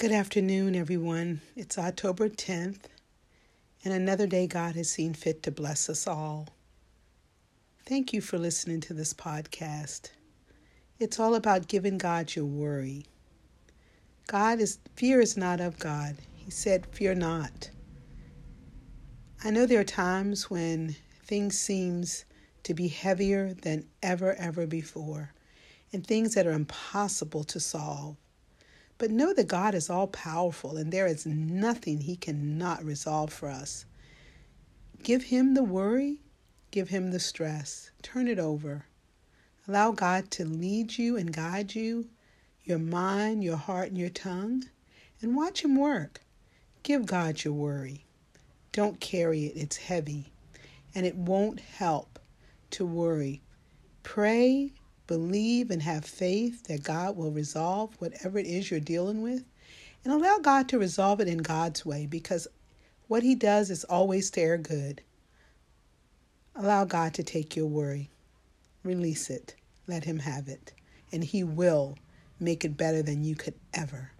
Good afternoon, everyone. It's October 10th, and another day God has seen fit to bless us all. Thank you for listening to this podcast. It's all about giving God your worry. God is fear is not of God. He said, "Fear not." I know there are times when things seems to be heavier than ever ever before, and things that are impossible to solve. But know that God is all powerful and there is nothing he cannot resolve for us. Give him the worry, give him the stress, turn it over. Allow God to lead you and guide you, your mind, your heart, and your tongue, and watch him work. Give God your worry. Don't carry it, it's heavy, and it won't help to worry. Pray Believe and have faith that God will resolve whatever it is you're dealing with and allow God to resolve it in God's way because what He does is always to our good. Allow God to take your worry, release it, let Him have it, and He will make it better than you could ever